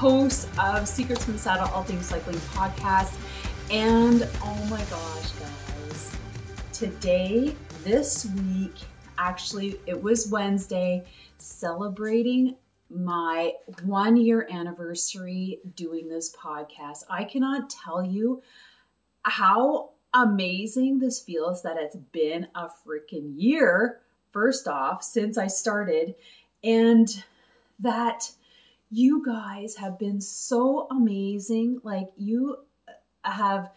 host of Secrets from the Saddle All Things Cycling podcast. And oh my gosh, guys, today, this week, actually, it was Wednesday, celebrating my one year anniversary doing this podcast. I cannot tell you how amazing this feels that it's been a freaking year, first off, since I started, and that you guys have been so amazing. Like, you have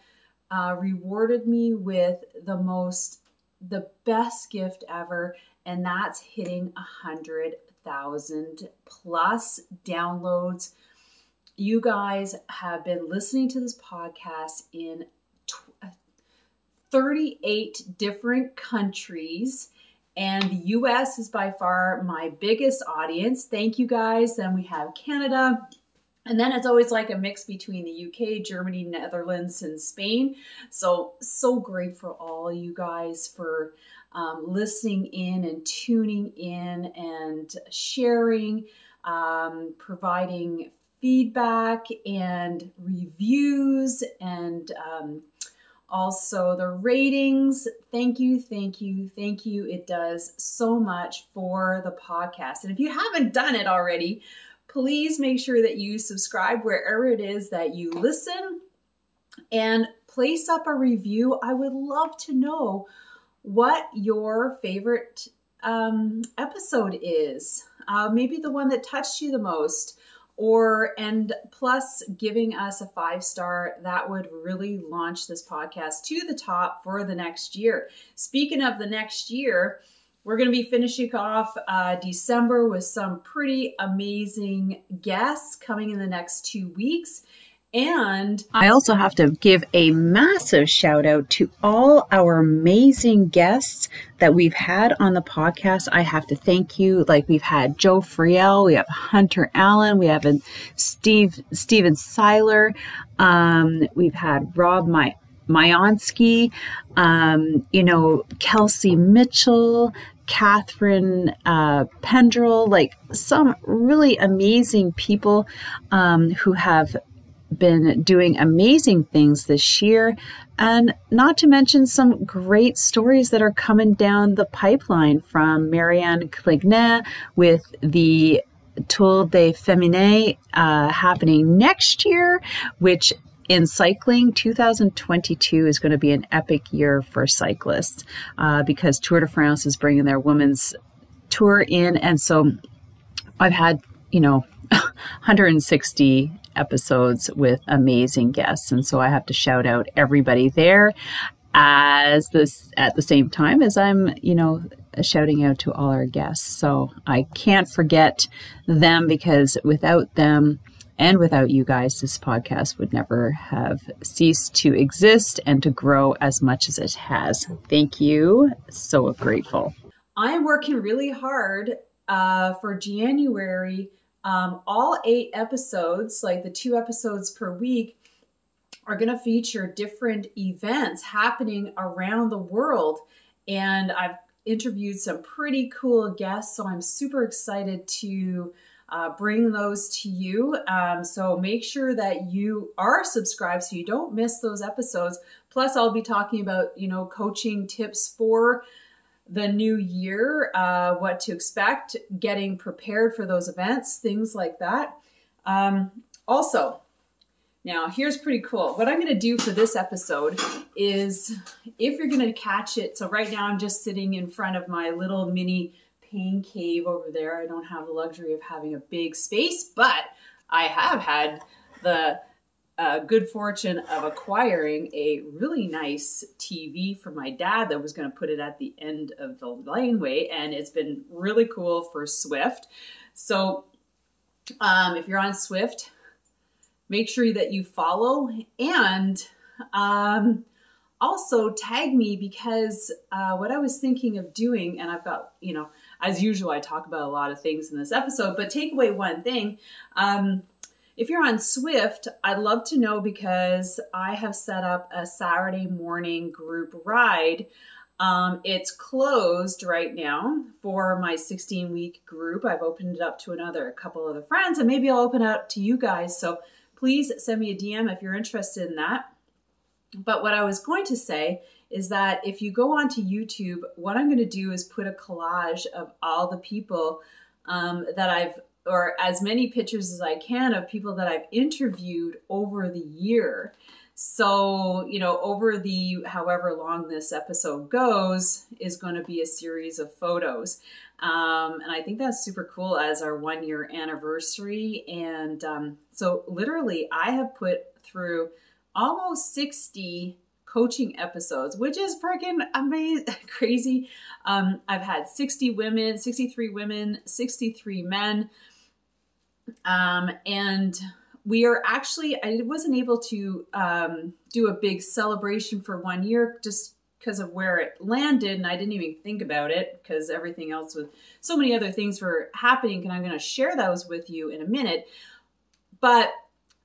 uh, rewarded me with the most, the best gift ever, and that's hitting a hundred thousand plus downloads. You guys have been listening to this podcast in 38 different countries. And the US is by far my biggest audience. Thank you guys. Then we have Canada. And then it's always like a mix between the UK, Germany, Netherlands, and Spain. So, so great for all you guys for um, listening in and tuning in and sharing, um, providing feedback and reviews and um, also the ratings. Thank you, thank you, thank you. It does so much for the podcast. And if you haven't done it already, please make sure that you subscribe wherever it is that you listen and place up a review. I would love to know what your favorite um, episode is. Uh, maybe the one that touched you the most or and plus giving us a five star that would really launch this podcast to the top for the next year. Speaking of the next year we're going to be finishing off uh, december with some pretty amazing guests coming in the next two weeks and I also have to give a massive shout out to all our amazing guests that we've had on the podcast. I have to thank you. Like we've had Joe Friel, we have Hunter Allen, we have Steve Steven Seiler, um, we've had Rob My Myonsky, um, you know, Kelsey Mitchell, Catharine uh, Pendrel, like some really amazing people um, who have been doing amazing things this year, and not to mention some great stories that are coming down the pipeline from Marianne Clignet with the Tour de Féminin uh, happening next year, which in cycling, 2022 is going to be an epic year for cyclists uh, because Tour de France is bringing their women's tour in. And so I've had, you know, 160 episodes with amazing guests. And so I have to shout out everybody there as this at the same time as I'm, you know, shouting out to all our guests. So I can't forget them because without them and without you guys, this podcast would never have ceased to exist and to grow as much as it has. Thank you. So grateful. I'm working really hard uh, for January um, all eight episodes, like the two episodes per week, are going to feature different events happening around the world. And I've interviewed some pretty cool guests, so I'm super excited to uh, bring those to you. Um, so make sure that you are subscribed so you don't miss those episodes. Plus, I'll be talking about, you know, coaching tips for the new year, uh, what to expect, getting prepared for those events, things like that. Um, also, Now, here's pretty cool. What I'm going to do for this episode is if you're going to catch it, so right now I'm just sitting in front of my little mini pain cave over there. I don't have the luxury of having a big space, but I have had the uh, good fortune of acquiring a really nice TV for my dad that was going to put it at the end of the laneway, and it's been really cool for Zwift. So, um, if you're on Zwift, make sure that you follow and um, also tag me because uh, what I was thinking of doing, and I've got, you know, as usual, I talk about a lot of things in this episode, but take away one thing. Um, if you're on Zwift, I'd love to know because I have set up a Saturday morning group ride. Um, it's closed right now for my 16 week group. I've opened it up to another couple other friends, and maybe I'll open it up to you guys. So please send me a DM if you're interested in that. But what I was going to say is that if you go onto YouTube, what I'm going to do is put a collage of all the people um, that I've, or as many pictures as I can of people that I've interviewed over the year. So, you know, over the however long this episode goes, is going to be a series of photos. Um, and I think that's super cool as our one year anniversary. And um, so, literally, I have put through almost 60 coaching episodes, which is freaking amazing, crazy. Um, I've had 60 women, 63 women, 63 men. Um, and we are actually, I wasn't able to um, do a big celebration for one year just because of where it landed. And I didn't even think about it because everything else with so many other things were happening. And I'm going to share those with you in a minute. But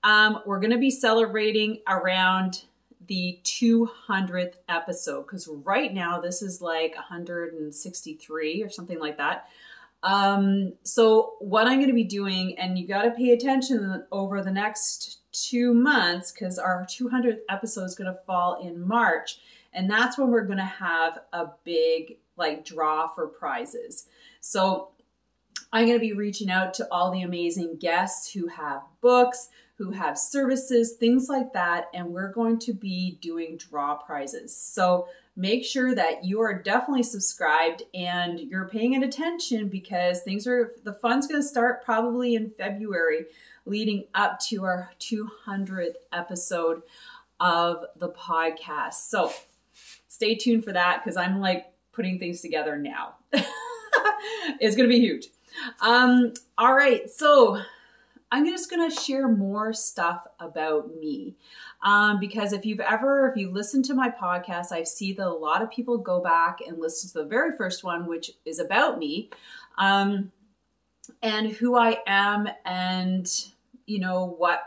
um, we're going to be celebrating around the 200th episode because right now this is like 163 or something like that. Um, so what I'm going to be doing, and you got to pay attention over the next two months because our 200th episode is going to fall in March, and that's when we're going to have a big like draw for prizes. So I'm going to be reaching out to all the amazing guests who have books, who have services, things like that, and we're going to be doing draw prizes. So make sure that you are definitely subscribed and you're paying attention because things are the fun's going to start probably in February leading up to our 200th episode of the podcast. So stay tuned for that because I'm like putting things together now. it's going to be huge. Um, all right, so I'm just going to share more stuff about me. Um, because if you've ever, if you listen to my podcast, I see that a lot of people go back and listen to the very first one, which is about me um, and who I am and, you know, what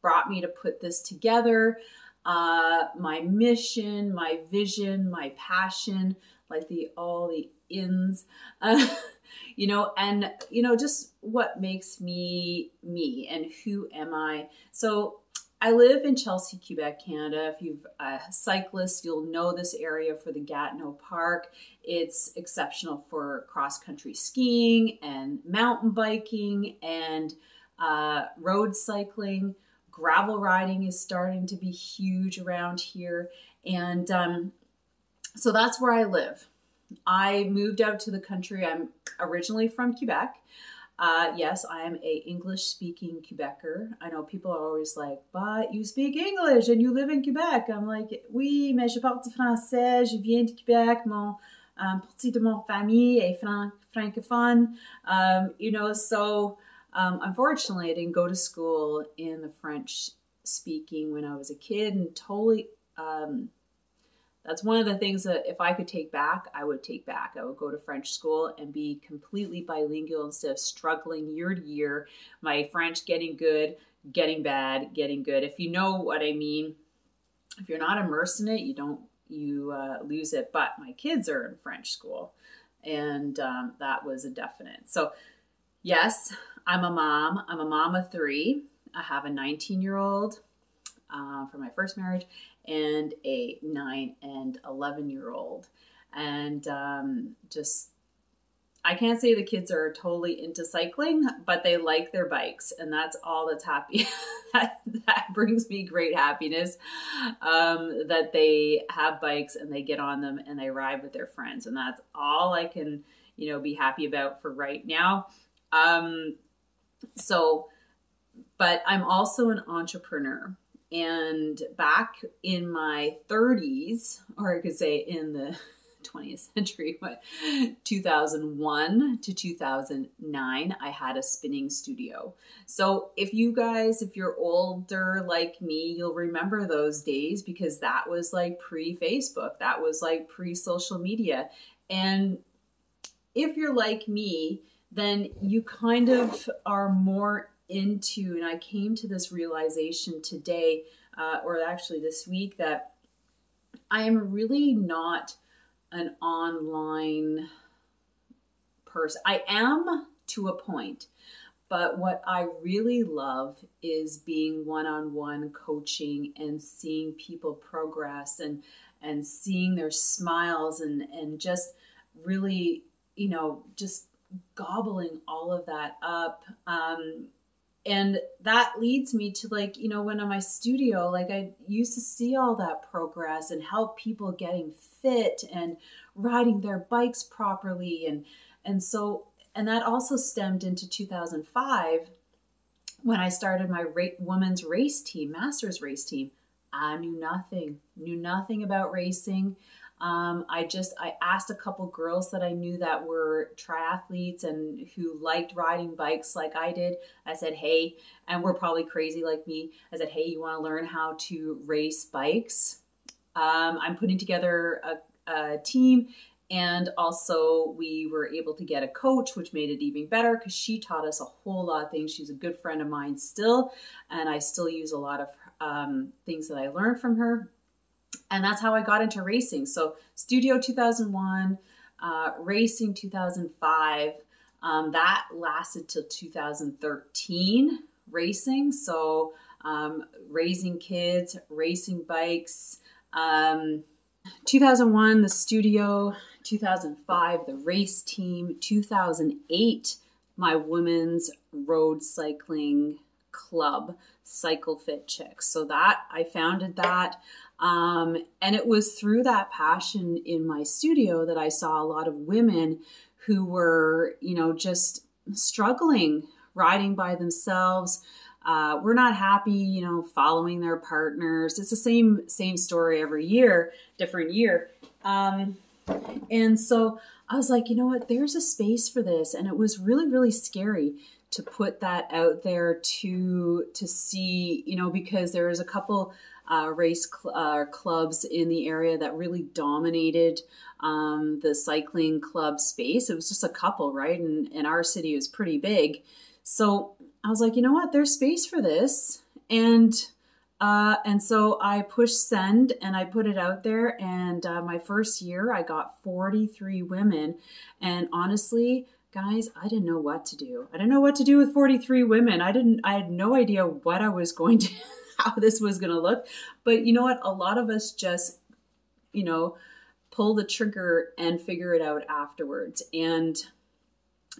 brought me to put this together, uh, my mission, my vision, my passion, like the all the ins. Uh, you know, and, you know, just what makes me me and who am I. So I live in Chelsea, Quebec, Canada. If you've a cyclist, you'll know this area for the Gatineau Park. It's exceptional for cross country skiing and mountain biking and uh, road cycling. Gravel riding is starting to be huge around here. And um, so that's where I live. I moved out to the country. I'm originally from Quebec. Uh, yes, I am a English speaking Quebecer. I know people are always like, but you speak English and you live in Quebec. I'm like, oui, mais je parle français, je viens de Québec, mon um, partie de mon famille est fran- francophone. Um, you know, so um, unfortunately, I didn't go to school in the French speaking when I was a kid and totally um, that's one of the things that if I could take back, I would take back. I would go to French school and be completely bilingual instead of struggling year to year. My French getting good, getting bad, getting good. If you know what I mean, if you're not immersed in it, you don't you uh, lose it. But my kids are in French school, and um, that was a definite. So, yes, I'm a mom. I'm a mom of three. I have a 19 year old uh, from my first marriage and a nine and 11 year old. And um, just, I can't say the kids are totally into cycling, but they like their bikes, and that's all that's happy. that, that brings me great happiness um, that they have bikes and they get on them and they ride with their friends, and that's all I can, you know, be happy about for right now. Um, so, but I'm also an entrepreneur. And back in my 30s, or I could say in the 20th century, but 2001 to 2009, I had a spinning studio. So if you guys, if you're older like me, you'll remember those days because that was like pre Facebook, that was like pre social media. And if you're like me, then you kind of are more into, and I came to this realization today, uh, or actually this week, that I am really not an online person. I am to a point, but what I really love is being one-on-one coaching and seeing people progress and and seeing their smiles and and just really, you know, just gobbling all of that up. Um, and that leads me to like you know when in my studio like i used to see all that progress and help people getting fit and riding their bikes properly and and so and that also stemmed into 2005 when i started my ra- women's race team masters race team. I knew nothing knew nothing about racing um, I just I asked a couple girls that I knew that were triathletes and who liked riding bikes like I did. I said, "Hey," and we're probably crazy like me. I said, "Hey, you want to learn how to race bikes?" Um, I'm putting together a, a team and also we were able to get a coach which made it even better because she taught us a whole lot of things she's a good friend of mine still and i still use a lot of um, things that i learned from her and that's how I got into racing. So Studio 2001, uh, Racing 2005. Um, that lasted till 2013 racing. So um, raising kids, racing bikes. Um, 2001, the studio. 2005, the race team. 2008, my women's road cycling club, Cycle Fit Chicks. So that I founded that. Um, and it was through that passion in my studio that I saw a lot of women who were, you know, just struggling riding by themselves. Uh, we're not happy, you know, following their partners. It's the same same story every year, different year. Um, and so I was like, you know what? There's a space for this, and it was really, really scary to put that out there to to see, you know, because there was a couple uh, race cl- uh, clubs in the area that really dominated um, the cycling club space. It was just a couple, right? And, and our city was pretty big. So I was like, you know what? There's space for this. And uh, and so I pushed send and I put it out there. And uh, my first year, I got 43 women. And honestly, guys, I didn't know what to do. I didn't know what to do with 43 women. I didn't, I had no idea what I was going to how this was going to look. But you know what? A lot of us just, you know, pull the trigger and figure it out afterwards. And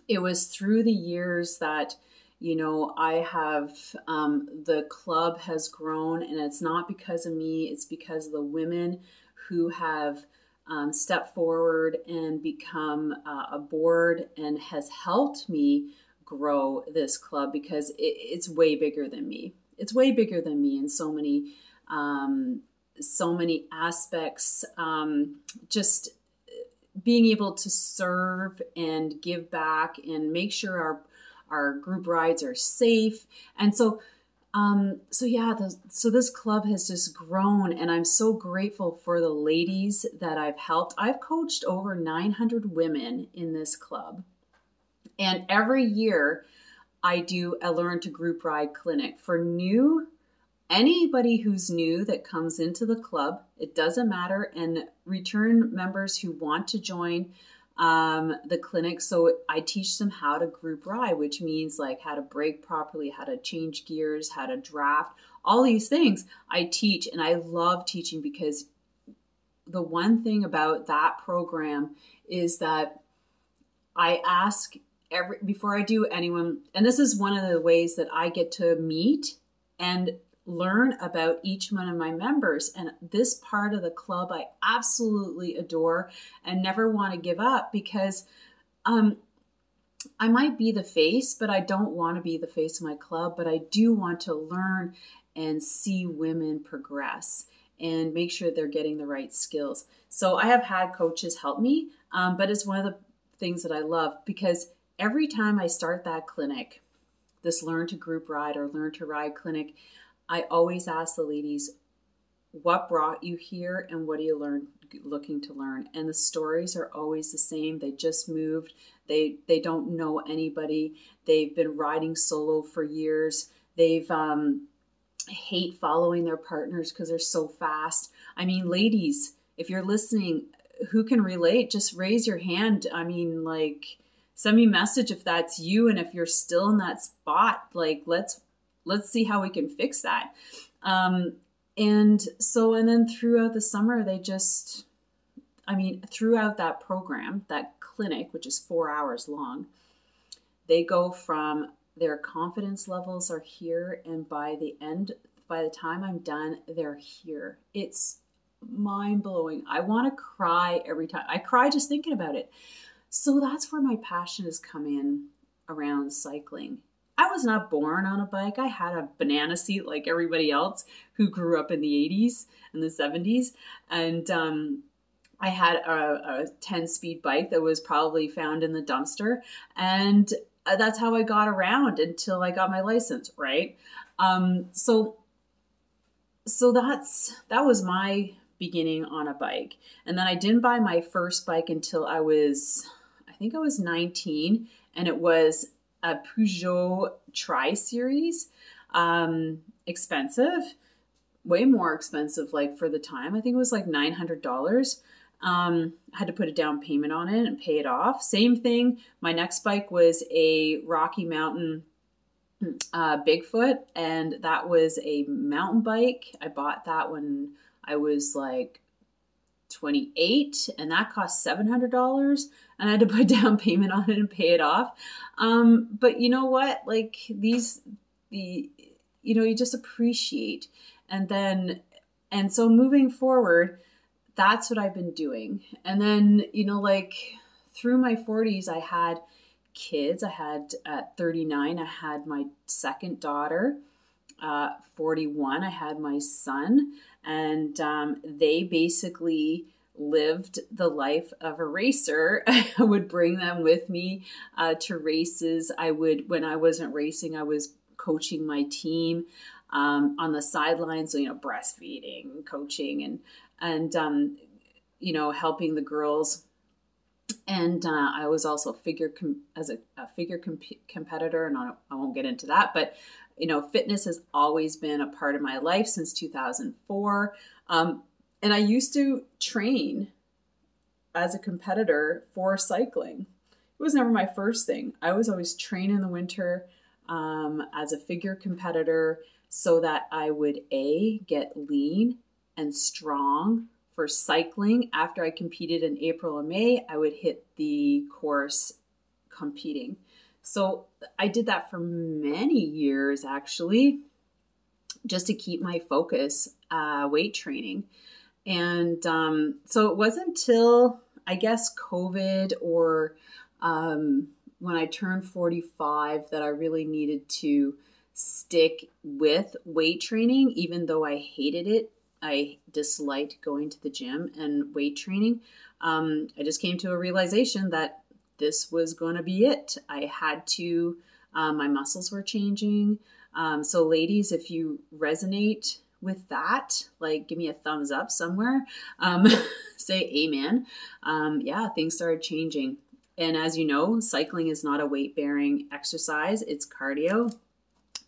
it was through the years that, you know, I have, um, the club has grown, and it's not because of me, it's because of the women who have um, stepped forward and become uh, a board and has helped me grow this club because it, it's way bigger than me it's way bigger than me in so many um, so many aspects. Um, just being able to serve and give back and make sure our our group rides are safe. And so um, so yeah, the, so this club has just grown, and I'm so grateful for the ladies that I've helped. I've coached over 900 women in this club, and every year I do a learn to group ride clinic for new anybody who's new that comes into the club. It doesn't matter, and return members who want to join um, the clinic. So I teach them how to group ride, which means like how to brake properly, how to change gears, how to draft, all these things I teach, and I love teaching because the one thing about that program is that I ask every before I do anyone, and this is one of the ways that I get to meet and learn about each one of my members. And this part of the club I absolutely adore and never want to give up because um, I might be the face, but I don't want to be the face of my club, but I do want to learn and see women progress and make sure they're getting the right skills. So I have had coaches help me, um, but it's one of the things that I love because every time I start that clinic, this learn to group ride or learn to ride clinic, I always ask the ladies, what brought you here and what are you learn looking to learn? And the stories are always the same. They just moved. They they don't know anybody. They've been riding solo for years. They've um, hate following their partners because they're so fast. I mean, ladies, if you're listening, who can relate? Just raise your hand. I mean, like send me a message if that's you and if you're still in that spot. Like let's let's see how we can fix that. Um, and so and then throughout the summer they just I mean, throughout that program, that clinic, which is four hours long, they go from their confidence levels are here, and by the end, by the time I'm done, they're here. It's mind blowing. I want to cry every time. I cry just thinking about it. So that's where my passion has come in around cycling. I was not born on a bike. I had a banana seat like everybody else who grew up in the 80s and the 70s. And um, I had a, a 10 speed bike that was probably found in the dumpster. And uh, that's how I got around until I got my license, right? Um, so, so that's that was my beginning on a bike, and then I didn't buy my first bike until I was, think I was 19, and it was a Peugeot Tri Series, um, expensive, way more expensive, like for the time. I think it was like nine hundred dollars. Um, I had to put a down payment on it and pay it off. Same thing. My next bike was a Rocky Mountain uh, Bigfoot, and that was a mountain bike. I bought that when I was like 28, and that cost $700. And I had to put down payment on it and pay it off. Um, but you know what? Like these, the, you know, you just appreciate. And then, and so moving forward, that's what I've been doing. And then, you know, like through my 40s, I had kids. I had at 39, I had my second daughter. Uh, 41, I had my son. And um, they basically lived the life of a racer. I would bring them with me uh, to races. I would, when I wasn't racing, I was coaching my team um, on the sidelines, so, you know, breastfeeding, coaching, and and um, you know helping the girls and uh, I was also figure com- as a, a figure comp- competitor, and I, I won't get into that. But you know, fitness has always been a part of my life since 2004, um, and I used to train as a competitor for cycling. It was never my first thing. I was always train in the winter um, as a figure competitor so that I would a get lean and strong for cycling. After I competed in April and May, I would hit the course competing. So I did that for many years actually, just to keep my focus uh, weight training. And um, so it wasn't until I guess COVID or um, when I turned 45 that I really needed to stick with weight training, even though I hated it I disliked going to the gym and weight training. Um, I just came to a realization that this was going to be it. I had to, um, my muscles were changing. Um, so, ladies, if you resonate with that, like give me a thumbs up somewhere, um, say amen. Um, yeah, things started changing. And as you know, cycling is not a weight bearing exercise, it's cardio.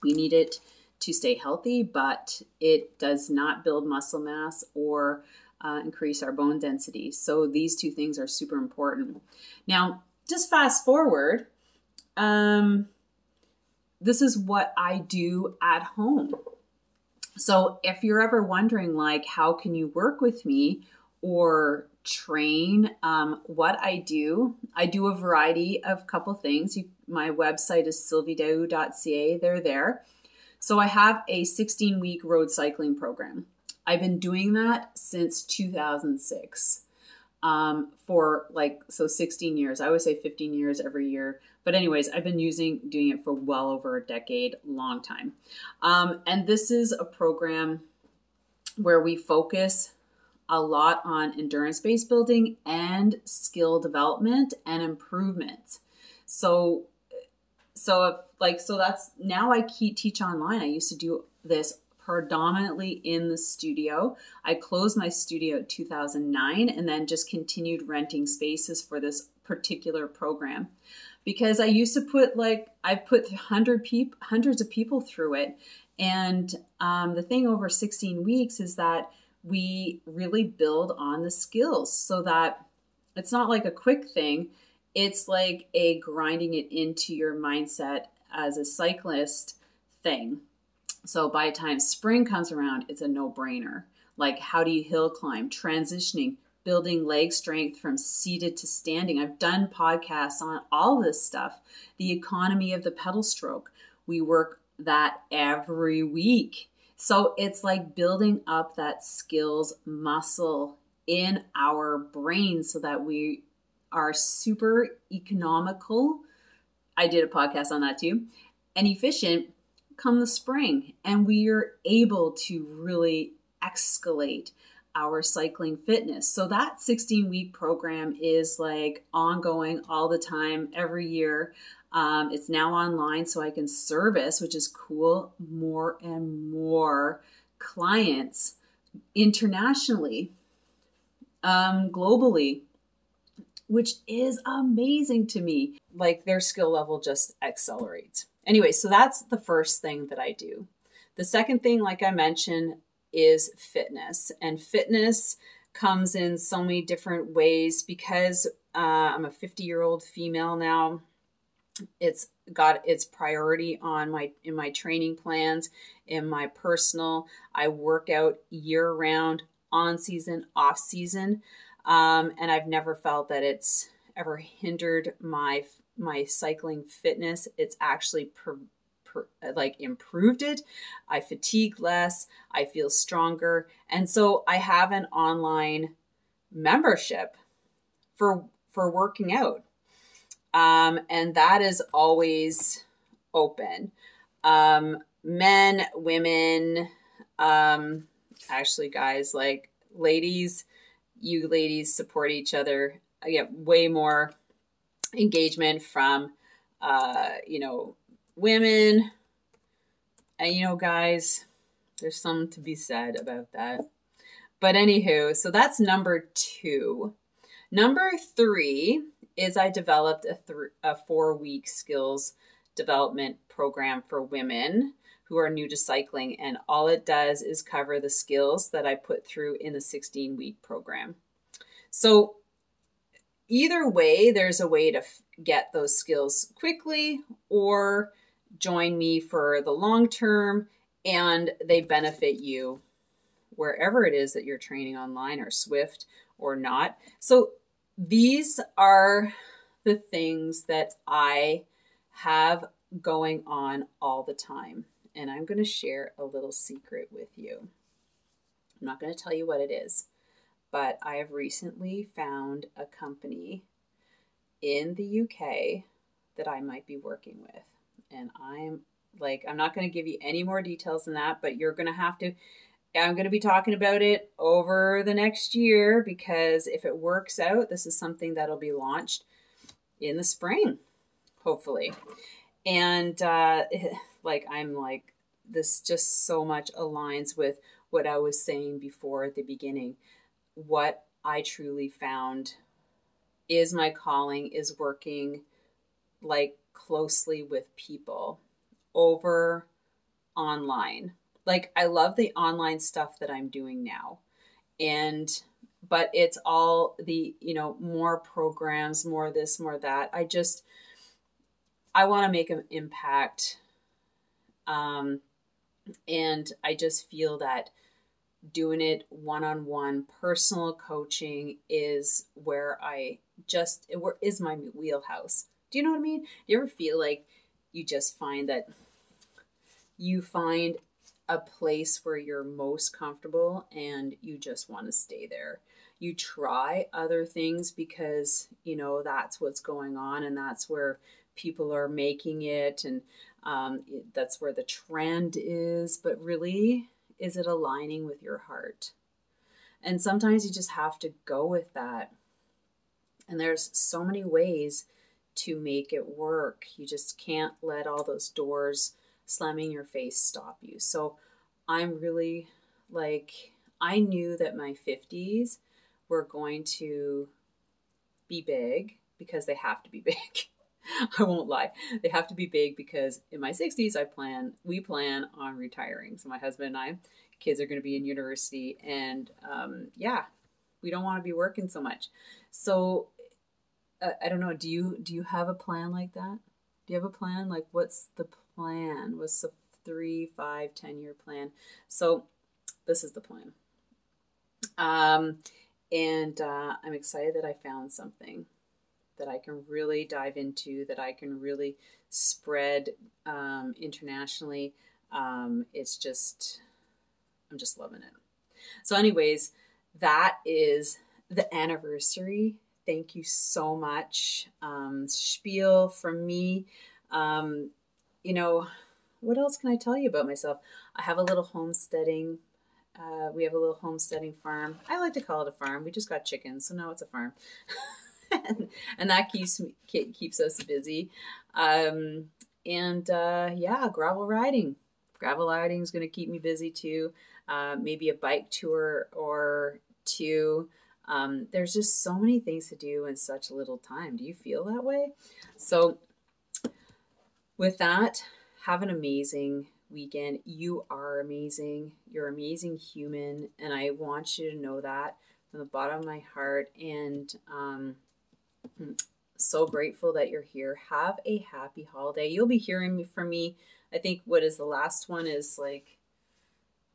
We need it to stay healthy, but it does not build muscle mass or uh, increase our bone density. So these two things are super important. Now, just fast forward. Um, this is what I do at home. So if you're ever wondering, like, how can you work with me? or train um, what I do. I do a variety of couple things. You, my website is sylviedao.ca. They're there. So I have a 16 week road cycling program. I've been doing that since 2006 um, for like, so 16 years. I always say 15 years every year. But, anyways, I've been using, doing it for well over a decade, long time. Um, and this is a program where we focus a lot on endurance based building and skill development and improvement. So, so if like so that's now I teach online. I used to do this predominantly in the studio. I closed my studio in 2009 and then just continued renting spaces for this particular program because I used to put like I put hundred hundreds of people through it, and um, the thing over 16 weeks is that we really build on the skills so that it's not like a quick thing. It's like a grinding it into your mindset as a cyclist thing. So by the time spring comes around, it's a no brainer. Like, how do you hill climb, transitioning, building leg strength from seated to standing? I've done podcasts on all this stuff. The economy of the pedal stroke. We work that every week. So it's like building up that skills muscle in our brain so that we are super economical. I did a podcast on that too, and efficient come the spring. And we are able to really escalate our cycling fitness. So that 16 week program is like ongoing all the time, every year. Um, it's now online, so I can service, which is cool, more and more clients internationally, um, globally, which is amazing to me. Like their skill level just accelerates. Anyway, so that's the first thing that I do. The second thing, like I mentioned, is fitness. And fitness comes in so many different ways because uh, I'm a 50 year old female now it's got its priority on my in my training plans in my personal i work out year round on season off season um, and i've never felt that it's ever hindered my my cycling fitness it's actually per, per, like improved it i fatigue less i feel stronger and so i have an online membership for for working out um, and that is always open. Um, men, women, um, actually, guys, like ladies, you ladies support each other. I get way more engagement from, uh, you know, women. And, you know, guys, there's something to be said about that. But, anywho, so that's number two. Number three is I developed a, th- a four week skills development program for women who are new to cycling. And all it does is cover the skills that I put through in the 16 week program. So, either way, there's a way to f- get those skills quickly or join me for the long term and they benefit you wherever it is that you're training online or Zwift or not. So, these are the things that I have going on all the time. And I'm going to share a little secret with you. I'm not going to tell you what it is, but I have recently found a company in the UK that I might be working with. And I'm like, I'm not going to give you any more details than that, but you're going to have to I'm going to be talking about it over the next year because if it works out, this is something that'll be launched in the spring, hopefully. And uh, like, I'm like, this just so much aligns with what I was saying before at the beginning. What I truly found is my calling is working like closely with people over online like I love the online stuff that I'm doing now. And but it's all the, you know, more programs, more this, more that. I just I want to make an impact. Um and I just feel that doing it one on one. Personal coaching is where I just, where is my wheelhouse. Do you know what I mean? Do you ever feel like you just find that you find a place where you're most comfortable and you just want to stay there? You try other things because, you know, that's what's going on and that's where people are making it and um, that's where the trend is. But really, is it aligning with your heart? And sometimes you just have to go with that. And there's so many ways to make it work. You just can't let all those doors slamming your face stop you. So I'm really like, I knew that my 50s were going to be big because they have to be big. I won't lie. They have to be big because in my 60s, I plan, we plan on retiring. So my husband and I, kids are going to be in university. And um, yeah, we don't want to be working so much. So uh, I don't know. Do you, do you have a plan like that? Do you have a plan? Like what's the plan? What's the three, five, ten year plan? So this is the plan. Um, and uh, I'm excited that I found something that I can really dive into, that I can really spread um, internationally. Um, it's just, I'm just loving it. So, anyways, that is the anniversary. Thank you so much. Um, spiel from me. Um, you know, what else can I tell you about myself? I have a little homesteading. Uh, we have a little homesteading farm. I like to call it a farm. We just got chickens, so now it's a farm. and that keeps me, keeps us busy. Um, and uh, yeah, gravel riding. Gravel riding is going to keep me busy too. Uh, maybe a bike tour or two. Um, there's just so many things to do in such little time. Do you feel that way? So, with that, have an amazing weekend. You are amazing. You're an amazing human, and I want you to know that from the bottom of my heart. And um, so grateful that you're here. Have a happy holiday. You'll be hearing from me. I think what is the last one is like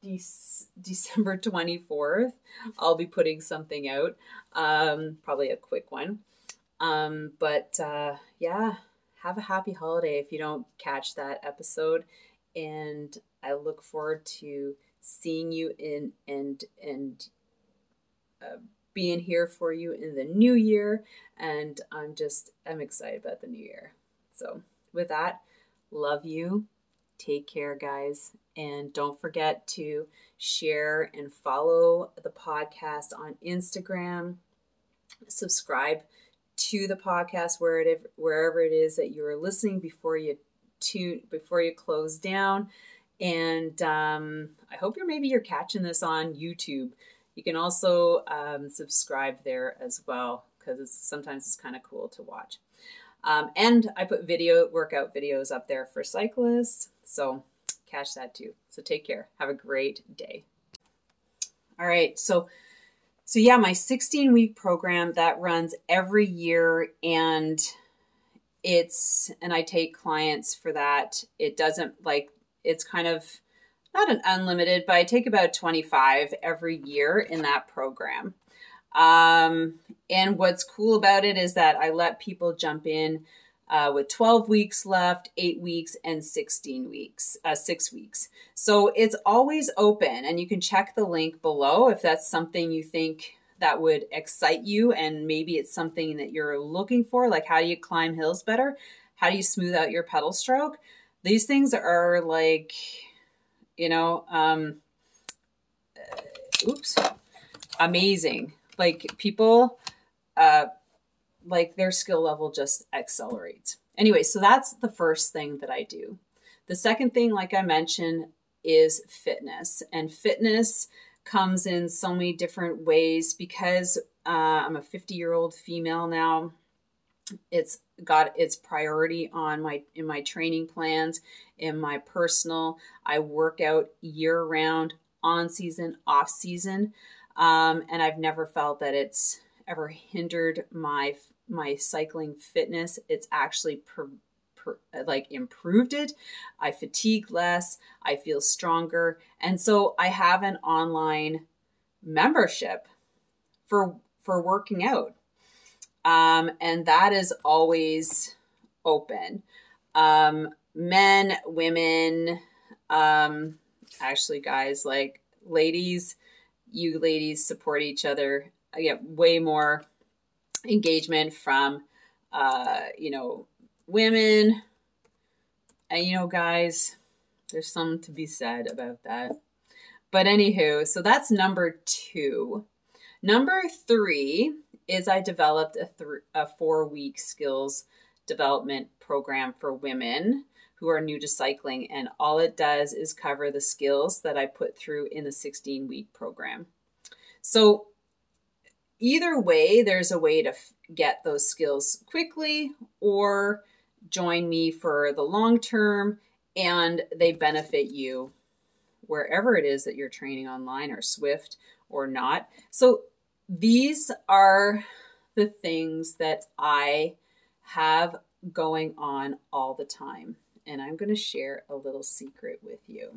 De- December 24th. I'll be putting something out, um, probably a quick one. Um, but uh, yeah, have a happy holiday if you don't catch that episode. And I look forward to seeing you in and and uh, being here for you in the new year. And I'm just, I'm excited about the new year. So, with that, love you. Take care, guys. And don't forget to share and follow the podcast on Instagram. Subscribe to the podcast wherever it is that you're listening before you tune before you close down. And um, I hope you're maybe you're catching this on YouTube you can also um, subscribe there as well because it's, sometimes it's kind of cool to watch. Um, and I put video workout videos up there for cyclists, so catch that too. So take care. Have a great day. All right, so so yeah, my 16 week program that runs every year and it's and I take clients for that. It doesn't like it's kind of not an unlimited, but I take about 25 every year in that program. Um, and what's cool about it is that I let people jump in uh, with 12 weeks left, eight weeks, and 16 weeks, uh, six weeks. So it's always open, and you can check the link below if that's something you think that would excite you, and maybe it's something that you're looking for. Like, how do you climb hills better? How do you smooth out your pedal stroke? These things are like you know um oops amazing. Like people uh like their skill level just accelerates. Anyway so that's the first thing that i do. The second thing like i mentioned is fitness. And fitness comes in so many different ways because uh, i'm a 50 year old female now it's got its priority on my in my training plans in my personal i work out year round on season off season um, and i've never felt that it's ever hindered my my cycling fitness it's actually pro- like improved it. I fatigue less. I feel stronger. And so I have an online membership for for working out. Um, and that is always open. Um, men, women, um, actually, guys, like ladies, you ladies support each other. I get way more engagement from, uh, you know, women. And, you know, guys, there's something to be said about that. But, anywho, so that's number two. Number three is I developed a, th- a four week skills development program for women who are new to cycling. And all it does is cover the skills that I put through in the 16 week program. So, either way, there's a way to f- get those skills quickly or join me for the long term and they benefit you wherever it is that you're training online or Zwift or not. So, these are the things that I have going on all the time. And I'm going to share a little secret with you.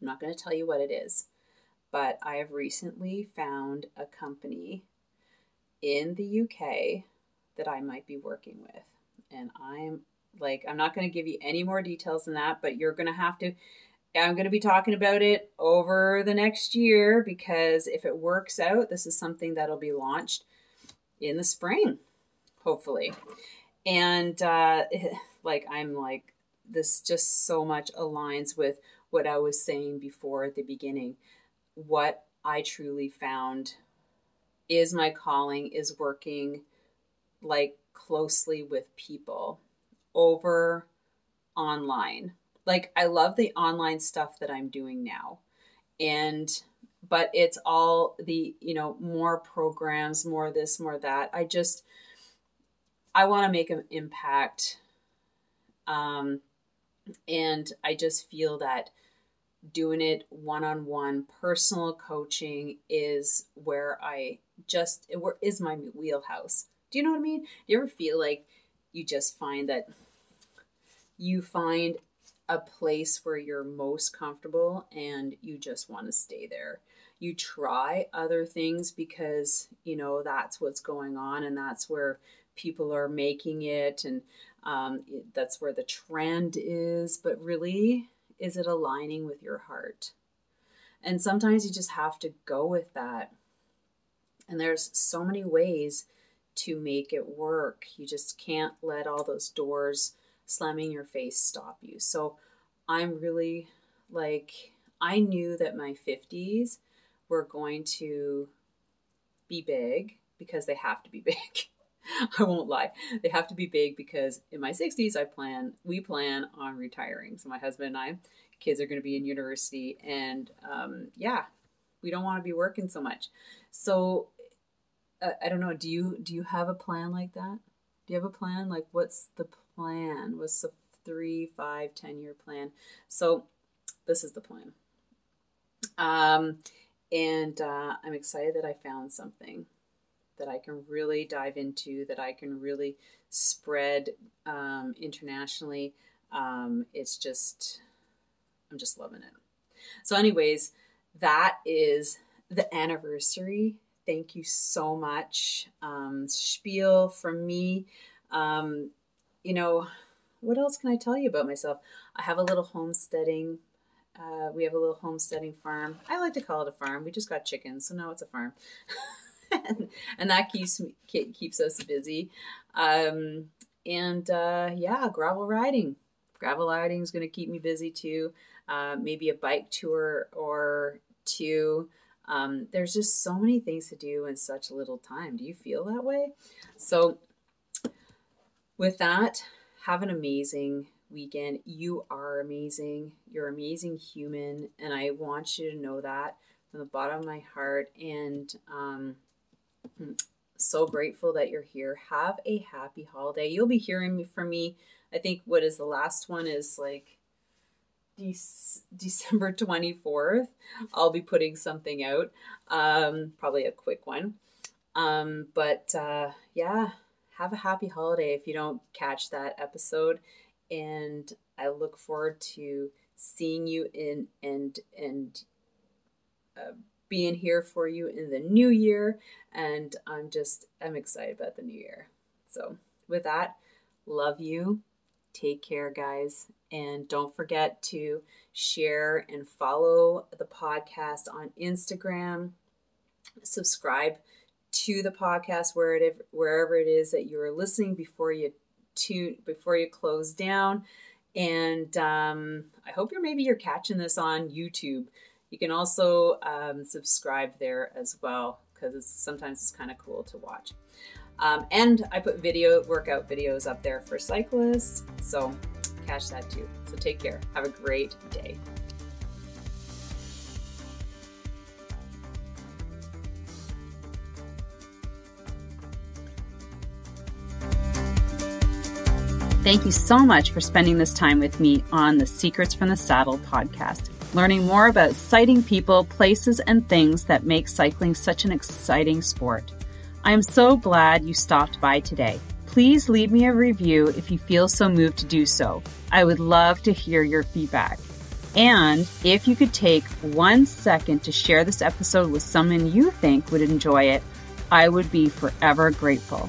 I'm not going to tell you what it is, but I have recently found a company in the UK that I might be working with. And I'm like, I'm not going to give you any more details than that, but you're going to have to I'm going to be talking about it over the next year because if it works out, this is something that'll be launched in the spring, hopefully. And uh, like, I'm like, this just so much aligns with what I was saying before at the beginning. What I truly found is my calling is working like closely with people over online like I love the online stuff that I'm doing now. And but it's all the, you know, more programs, more this, more that. I just I want to make an impact. Um and I just feel that doing it one-on-one personal coaching is where I just where is my wheelhouse. Do you know what I mean? Do you ever feel like you just find that you find a place where you're most comfortable and you just want to stay there. You try other things because, you know, that's what's going on and that's where people are making it and um, that's where the trend is. But really, is it aligning with your heart? And sometimes you just have to go with that. And there's so many ways to make it work. You just can't let all those doors slamming your face stop you. So I'm really like, I knew that my 50s were going to be big because they have to be big. I won't lie. They have to be big because in my 60s, I plan, we plan on retiring. So my husband and I, kids are going to be in university. And um, yeah, we don't want to be working so much. So uh, I don't know. Do you, do you have a plan like that? Do you have a plan? Like what's the plan? was a three, five, ten year plan. So this is the plan. Um, and uh, I'm excited that I found something that I can really dive into, that I can really spread um, internationally. Um, it's just, I'm just loving it. So, anyways, that is the anniversary. Thank you so much. Um, spiel from me. Um, you know, what else can I tell you about myself? I have a little homesteading. Uh, we have a little homesteading farm. I like to call it a farm. We just got chickens, so now it's a farm, and, and, that keeps me, keeps us busy. Um, and uh, yeah, gravel riding. Gravel riding is going to keep me busy too. Uh, maybe a bike tour or two. Um, there's just so many things to do in such little time. Do you feel that way? So, with that, have an amazing weekend. You are amazing. You're amazing human. And I want you to know that from the bottom of my heart. And um, so grateful that you're here. Have a happy holiday. You'll be hearing from me. I think what is the last one is like De- December 24th. I'll be putting something out, um, probably a quick one. Um, but uh, yeah, have a happy holiday if you don't catch that episode. And I look forward to seeing you in and and uh, being here for you in the new year. And I'm just I'm excited about the new year. So with that, love you. Take care, guys. And don't forget to share and follow the podcast on Instagram. Subscribe to the podcast where it, wherever it is that you're listening before you tune before you close down. And um, I hope you're maybe you're catching this on YouTube. You can also um, subscribe there as well because sometimes it's kind of cool to watch. Um, and I put video workout videos up there for cyclists, so catch that too. So take care. Have a great day. Thank you so much for spending this time with me on the Secrets from the Saddle podcast, learning more about sighting people, places, and things that make cycling such an exciting sport. I am so glad you stopped by today. Please leave me a review if you feel so moved to do so. I would love to hear your feedback. And if you could take one second to share this episode with someone you think would enjoy it, I would be forever grateful.